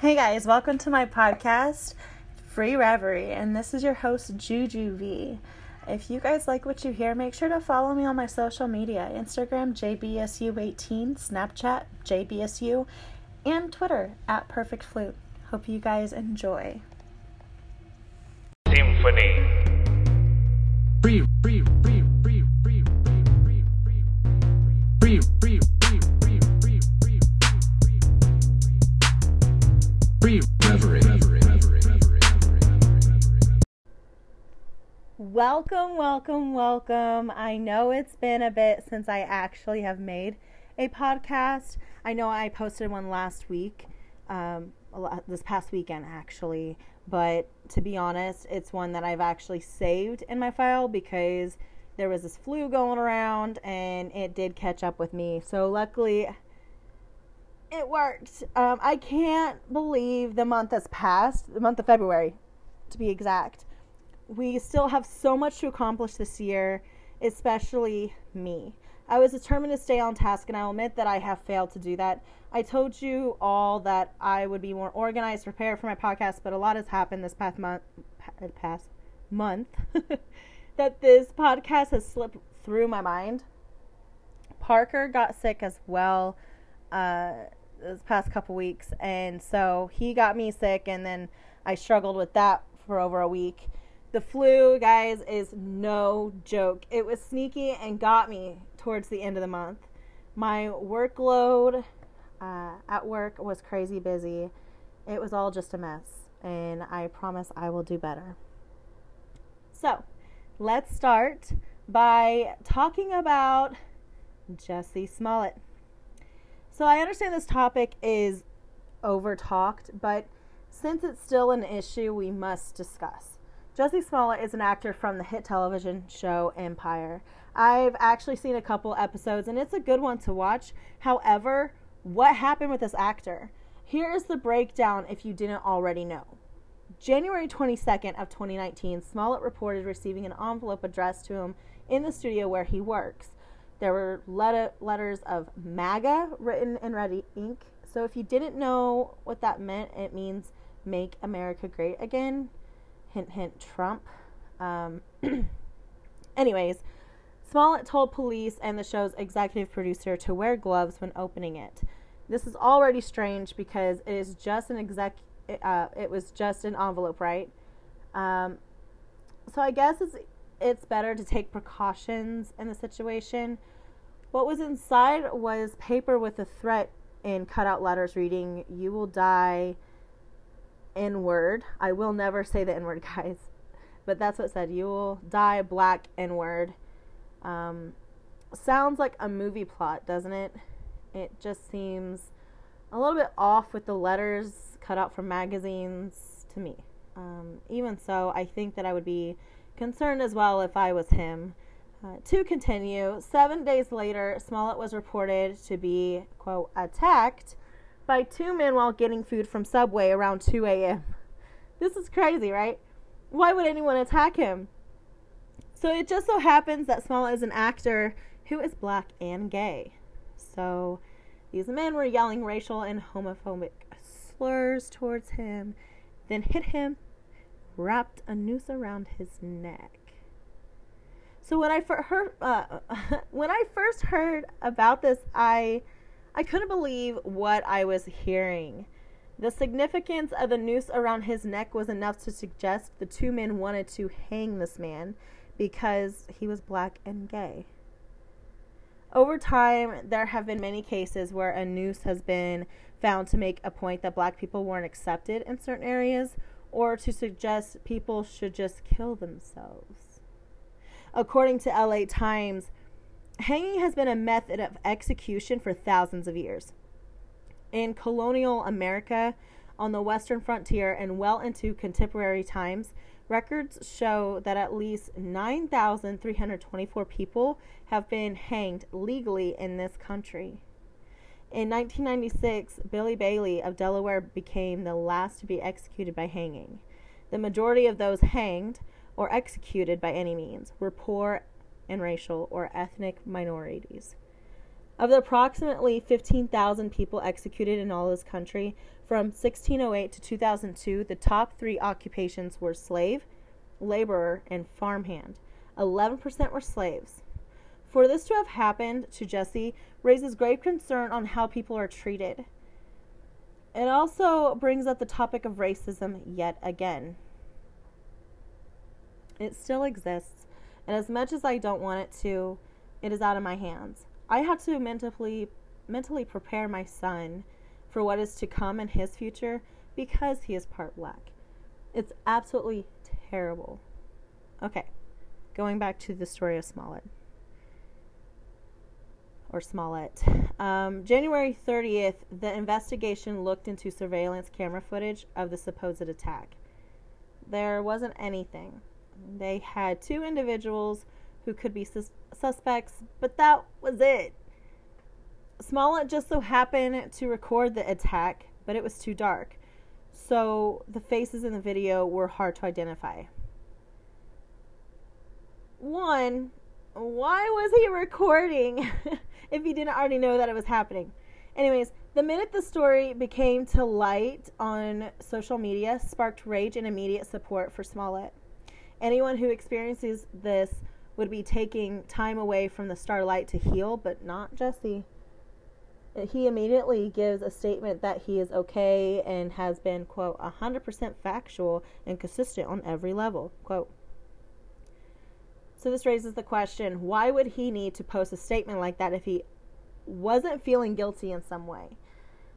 Hey guys, welcome to my podcast, Free Reverie, and this is your host, Juju V. If you guys like what you hear, make sure to follow me on my social media Instagram, JBSU18, Snapchat, JBSU, and Twitter, at Perfect Flute. Hope you guys enjoy. Symphony. Free, free, free, Welcome, welcome, welcome. I know it's been a bit since I actually have made a podcast. I know I posted one last week, um, this past weekend actually, but to be honest, it's one that I've actually saved in my file because there was this flu going around and it did catch up with me. So luckily, it worked. Um, I can't believe the month has passed, the month of February, to be exact we still have so much to accomplish this year, especially me. I was determined to stay on task, and I'll admit that I have failed to do that. I told you all that I would be more organized, prepared for my podcast, but a lot has happened this past month. Past month, that this podcast has slipped through my mind. Parker got sick as well uh, this past couple weeks, and so he got me sick, and then I struggled with that for over a week. The flu, guys, is no joke. It was sneaky and got me towards the end of the month. My workload uh, at work was crazy busy. It was all just a mess, and I promise I will do better. So, let's start by talking about Jesse Smollett. So, I understand this topic is over talked, but since it's still an issue, we must discuss. Jesse Smollett is an actor from the hit television show Empire. I've actually seen a couple episodes and it's a good one to watch. However, what happened with this actor? Here is the breakdown if you didn't already know. January 22nd of 2019, Smollett reported receiving an envelope addressed to him in the studio where he works. There were letter, letters of MAGA written in red ink. So if you didn't know what that meant, it means make America great again. Hint, hint, Trump. Um, anyways, Smollett told police and the show's executive producer to wear gloves when opening it. This is already strange because it is just an exec. Uh, it was just an envelope, right? Um, so I guess it's it's better to take precautions in the situation. What was inside was paper with a threat in cutout letters reading, "You will die." N word. I will never say the N word, guys, but that's what said. You will die black N word. Um, sounds like a movie plot, doesn't it? It just seems a little bit off with the letters cut out from magazines to me. Um, even so, I think that I would be concerned as well if I was him. Uh, to continue, seven days later, Smollett was reported to be, quote, attacked by two men while getting food from Subway around 2 a.m. This is crazy, right? Why would anyone attack him? So it just so happens that Small is an actor who is black and gay. So these men were yelling racial and homophobic slurs towards him, then hit him, wrapped a noose around his neck. So when I fir- heard uh, when I first heard about this, I I couldn't believe what I was hearing. The significance of the noose around his neck was enough to suggest the two men wanted to hang this man because he was black and gay. Over time, there have been many cases where a noose has been found to make a point that black people weren't accepted in certain areas or to suggest people should just kill themselves. According to LA Times, hanging has been a method of execution for thousands of years. In colonial America, on the western frontier, and well into contemporary times, records show that at least 9,324 people have been hanged legally in this country. In 1996, Billy Bailey of Delaware became the last to be executed by hanging. The majority of those hanged, or executed by any means, were poor and racial or ethnic minorities. Of the approximately 15,000 people executed in all this country, From 1608 to 2002, the top three occupations were slave, laborer, and farmhand. 11% were slaves. For this to have happened to Jesse raises grave concern on how people are treated. It also brings up the topic of racism yet again. It still exists, and as much as I don't want it to, it is out of my hands. I have to mentally mentally prepare my son for what is to come in his future because he is part black. It's absolutely terrible. Okay, going back to the story of Smollett or Smollett. Um, January 30th, the investigation looked into surveillance camera footage of the supposed attack. There wasn't anything. They had two individuals who could be sus- suspects, but that was it. Smollett just so happened to record the attack, but it was too dark. So the faces in the video were hard to identify. One, why was he recording if he didn't already know that it was happening? Anyways, the minute the story became to light on social media sparked rage and immediate support for Smollett. Anyone who experiences this would be taking time away from the starlight to heal, but not Jesse. He immediately gives a statement that he is okay and has been, quote, 100% factual and consistent on every level, quote. So this raises the question why would he need to post a statement like that if he wasn't feeling guilty in some way?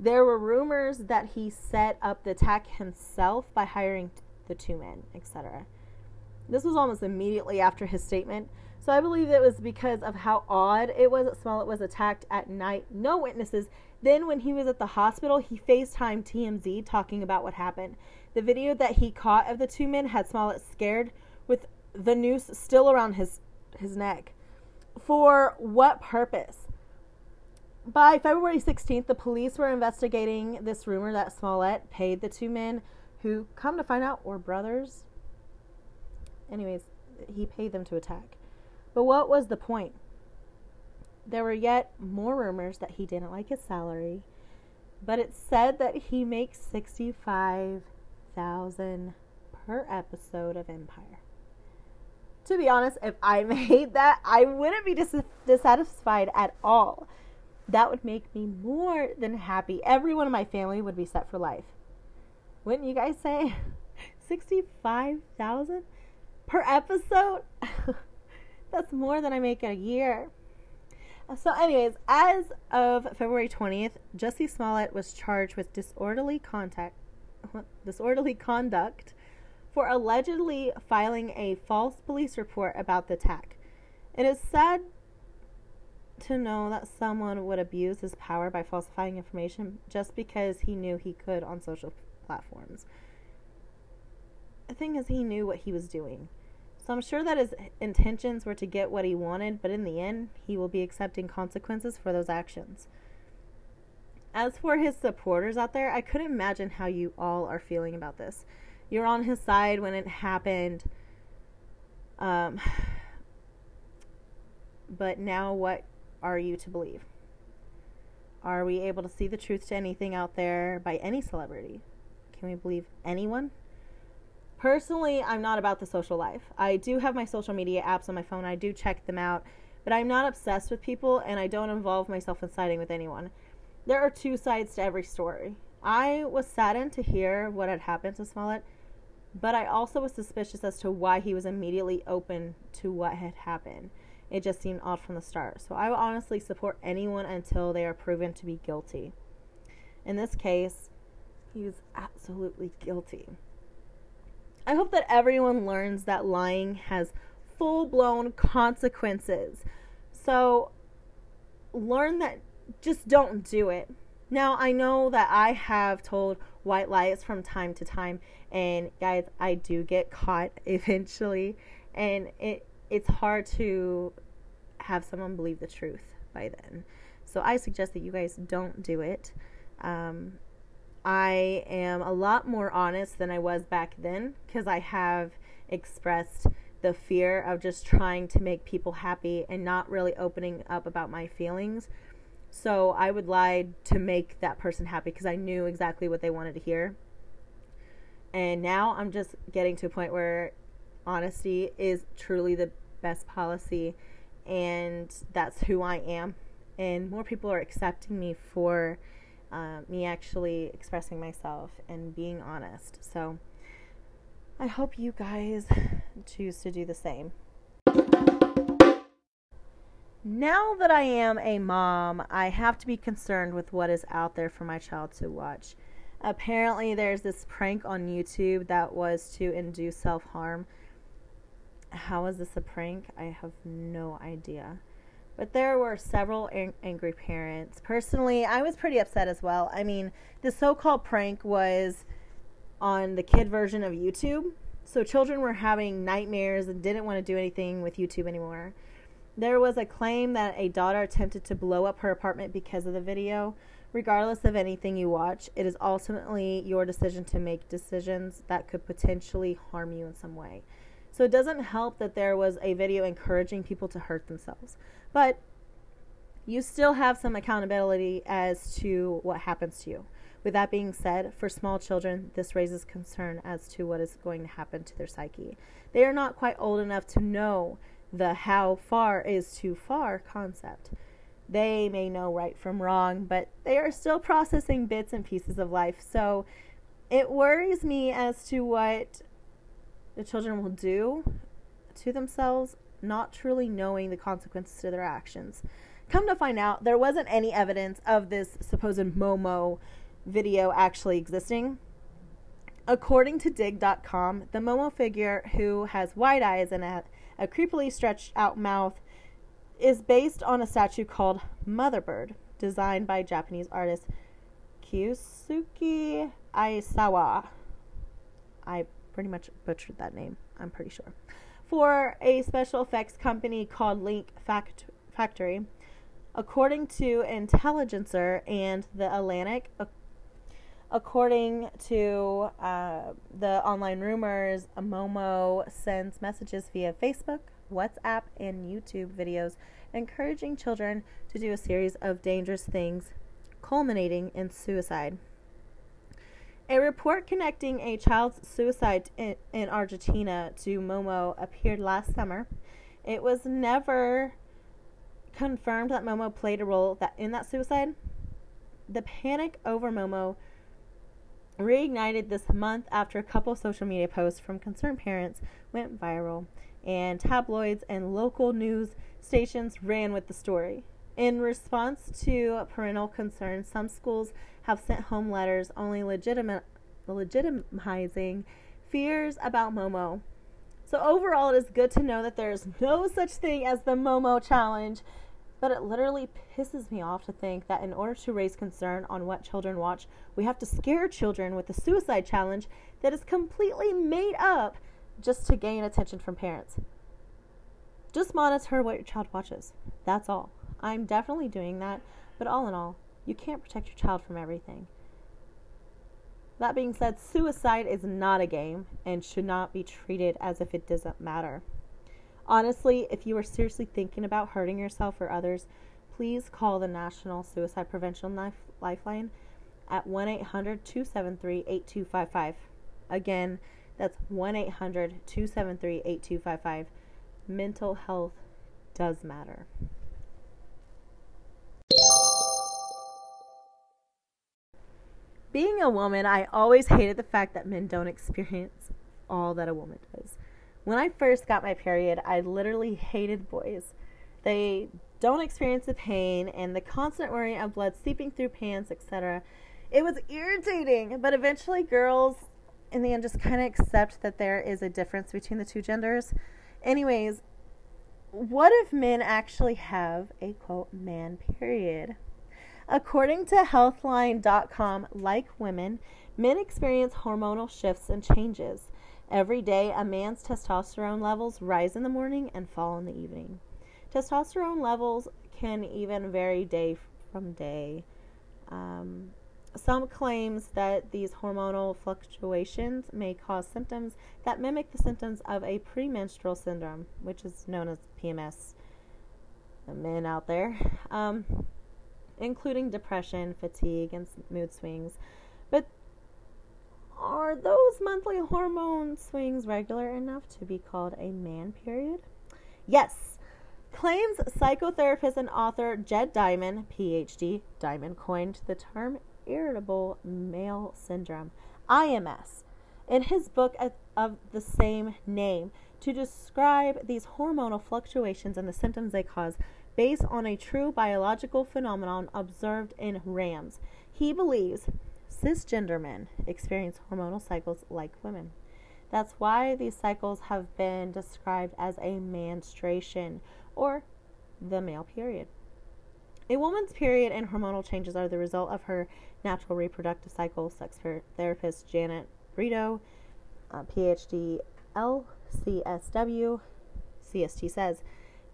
There were rumors that he set up the attack himself by hiring the two men, etc. This was almost immediately after his statement, so I believe it was because of how odd it was that Smollett was attacked at night, no witnesses. Then, when he was at the hospital, he FaceTimed TMZ talking about what happened. The video that he caught of the two men had Smollett scared with the noose still around his his neck. For what purpose? By February 16th, the police were investigating this rumor that Smollett paid the two men who, come to find out, were brothers. Anyways, he paid them to attack. But what was the point? There were yet more rumors that he didn't like his salary, but it said that he makes 65,000 per episode of Empire to be honest, if I made that, I wouldn't be dis- dissatisfied at all. That would make me more than happy. Everyone in my family would be set for life. Wouldn't you guys say? 65,000 per episode? That's more than I make in a year. So, anyways, as of February 20th, Jesse Smollett was charged with disorderly contact, disorderly conduct for allegedly filing a false police report about the attack. It is sad to know that someone would abuse his power by falsifying information just because he knew he could on social platforms. The thing is, he knew what he was doing. So I'm sure that his intentions were to get what he wanted, but in the end, he will be accepting consequences for those actions. As for his supporters out there, I couldn't imagine how you all are feeling about this you're on his side when it happened. Um, but now, what are you to believe? Are we able to see the truth to anything out there by any celebrity? Can we believe anyone? Personally, I'm not about the social life. I do have my social media apps on my phone, I do check them out, but I'm not obsessed with people and I don't involve myself in siding with anyone. There are two sides to every story. I was saddened to hear what had happened to Smollett but I also was suspicious as to why he was immediately open to what had happened. It just seemed odd from the start. So I will honestly support anyone until they are proven to be guilty. In this case, he was absolutely guilty. I hope that everyone learns that lying has full blown consequences. So learn that just don't do it. Now, I know that I have told white lies from time to time, and guys, I do get caught eventually, and it it's hard to have someone believe the truth by then. So I suggest that you guys don't do it. Um, I am a lot more honest than I was back then because I have expressed the fear of just trying to make people happy and not really opening up about my feelings So I would lie to make that person happy because I knew exactly what they wanted to hear. And now I'm just getting to a point where honesty is truly the best policy and that's who I am. And more people are accepting me for uh, me actually expressing myself and being honest. So I hope you guys choose to do the same. Now that I am a mom, I have to be concerned with what is out there for my child to watch. Apparently, there's this prank on YouTube that was to induce self harm. How is this a prank? I have no idea. But there were several ang- angry parents. Personally, I was pretty upset as well. I mean, the so called prank was on the kid version of YouTube. So children were having nightmares and didn't want to do anything with YouTube anymore. There was a claim that a daughter attempted to blow up her apartment because of the video. Regardless of anything you watch, it is ultimately your decision to make decisions that could potentially harm you in some way. So it doesn't help that there was a video encouraging people to hurt themselves. But you still have some accountability as to what happens to you. With that being said, for small children, this raises concern as to what is going to happen to their psyche. They are not quite old enough to know the how far is too far concept. They may know right from wrong, but they are still processing bits and pieces of life. So it worries me as to what the children will do to themselves, not truly knowing the consequences to their actions. Come to find out, there wasn't any evidence of this supposed Momo video actually existing. According to dig.com, the Momo figure, who has wide eyes and a, a creepily stretched out mouth, is based on a statue called Motherbird, designed by Japanese artist Kyosuke Aisawa. I pretty much butchered that name, I'm pretty sure. For a special effects company called Link Fact- Factory. According to Intelligencer and The Atlantic, according to uh, the online rumors, Momo sends messages via Facebook, WhatsApp, and YouTube videos encouraging children to do a series of dangerous things, culminating in suicide. A report connecting a child's suicide in, in Argentina to Momo appeared last summer. It was never confirmed that Momo played a role that in that suicide. The panic over Momo reignited this month after a couple social media posts from concerned parents went viral, and tabloids and local news stations ran with the story. In response to parental concerns, some schools have sent home letters only legitimate, legitimizing fears about Momo. So, overall, it is good to know that there is no such thing as the Momo challenge, but it literally pisses me off to think that in order to raise concern on what children watch, we have to scare children with a suicide challenge that is completely made up just to gain attention from parents. Just monitor what your child watches. That's all. I'm definitely doing that, but all in all, you can't protect your child from everything. That being said, suicide is not a game and should not be treated as if it doesn't matter. Honestly, if you are seriously thinking about hurting yourself or others, please call the National Suicide Prevention Life- Lifeline at 1 800 273 8255. Again, that's 1 800 273 8255. Mental health does matter. Being a woman, I always hated the fact that men don't experience all that a woman does. When I first got my period, I literally hated boys. They don't experience the pain and the constant worry of blood seeping through pants, etc. It was irritating, but eventually girls in the end just kind of accept that there is a difference between the two genders. Anyways, what if men actually have a quote man period? According to healthline.com, like women, men experience hormonal shifts and changes. Every day, a man's testosterone levels rise in the morning and fall in the evening. Testosterone levels can even vary day from day. Um, some claims that these hormonal fluctuations may cause symptoms that mimic the symptoms of a premenstrual syndrome, which is known as PMS. The men out there. Um, including depression, fatigue, and mood swings. But are those monthly hormone swings regular enough to be called a man period? Yes. Claims psychotherapist and author Jed Diamond, PhD, Diamond coined the term irritable male syndrome, IMS, in his book of the same name to describe these hormonal fluctuations and the symptoms they cause based on a true biological phenomenon observed in rams. He believes cisgender men experience hormonal cycles like women. That's why these cycles have been described as a menstruation or the male period. A woman's period and hormonal changes are the result of her natural reproductive cycle, sex therapist Janet Brito, uh, PhD, LCSW, CST says.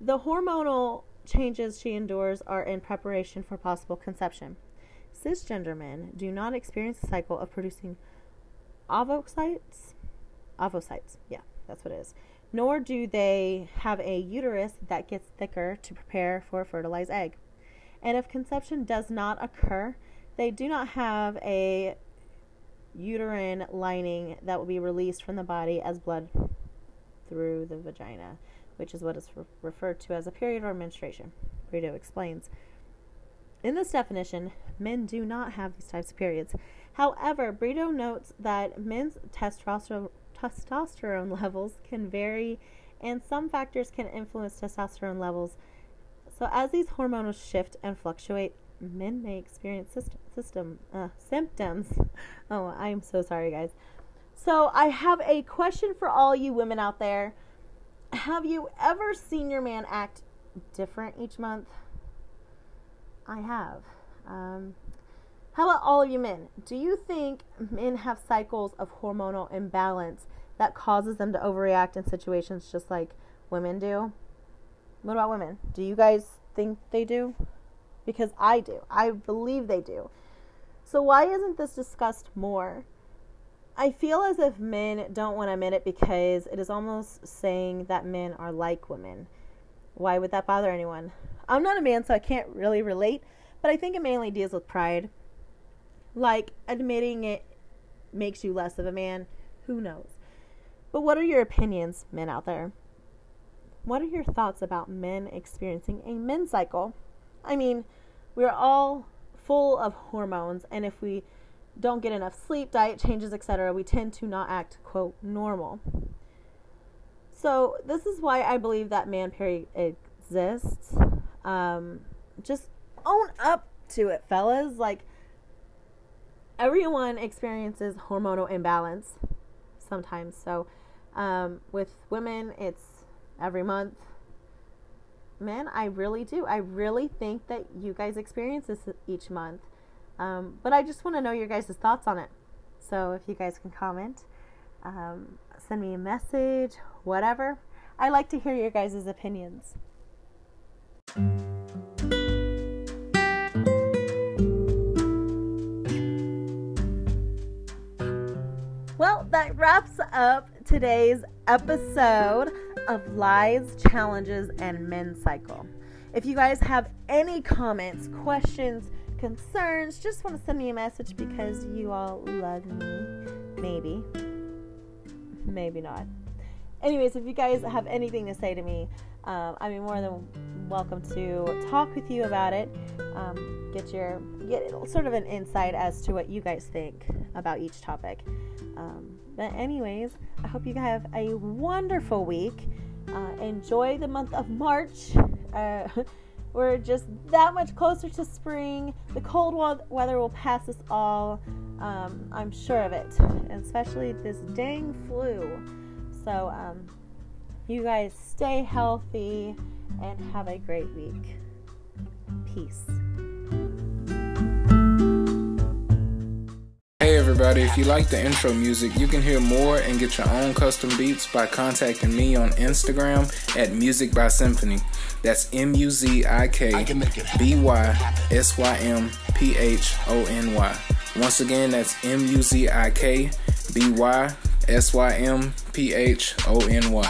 The hormonal changes she endures are in preparation for possible conception. Cisgender men do not experience the cycle of producing ovocytes. Ovocytes, yeah, that's what it is. Nor do they have a uterus that gets thicker to prepare for a fertilized egg. And if conception does not occur, they do not have a uterine lining that will be released from the body as blood through the vagina, which is what is re- referred to as a period or menstruation. Brito explains. In this definition, men do not have these types of periods. However, Brito notes that men's testosterone, testosterone levels can vary and some factors can influence testosterone levels. So, as these hormones shift and fluctuate, men may experience system, system uh, symptoms. Oh, I'm so sorry, guys. So, I have a question for all you women out there. Have you ever seen your man act different each month? I have. Um, how about all of you men? Do you think men have cycles of hormonal imbalance that causes them to overreact in situations just like women do? What about women? Do you guys think they do? Because I do. I believe they do. So, why isn't this discussed more? I feel as if men don't want to admit it because it is almost saying that men are like women. Why would that bother anyone? I'm not a man, so I can't really relate, but I think it mainly deals with pride. Like, admitting it makes you less of a man. Who knows? But what are your opinions, men out there? What are your thoughts about men experiencing a men's cycle? I mean, we're all full of hormones, and if we don't get enough sleep, diet changes, etc., we tend to not act, quote, normal. So, this is why I believe that man period exists. Um, just own up to it, fellas. Like, everyone experiences hormonal imbalance sometimes. So, um, with women, it's every month. Men, I really do. I really think that you guys experience this each month. Um, but I just want to know your guys' thoughts on it. So if you guys can comment, um, send me a message, whatever. I like to hear your guys' opinions. Well, that wraps up today's episode of Lies, Challenges, and Men's Cycle. If you guys have any comments, questions, concerns, just want to send me a message because you all love me. Maybe. Maybe not. Anyways, if you guys have anything to say to me, um, I'd be more than welcome to talk with you about it. Um, get your get sort of an insight as to what you guys think about each topic. Um, but anyways, I hope you have a wonderful week. Uh, enjoy the month of March. Uh, we're just that much closer to spring. The cold weather will pass us all. Um, I'm sure of it, especially this dang flu. So, um, you guys stay healthy and have a great week. Peace. Hey everybody, if you like the intro music, you can hear more and get your own custom beats by contacting me on Instagram at Music by Symphony. That's M U Z I K B Y S Y M P H O N Y. Once again, that's M U Z I K B Y S Y M P H O N Y.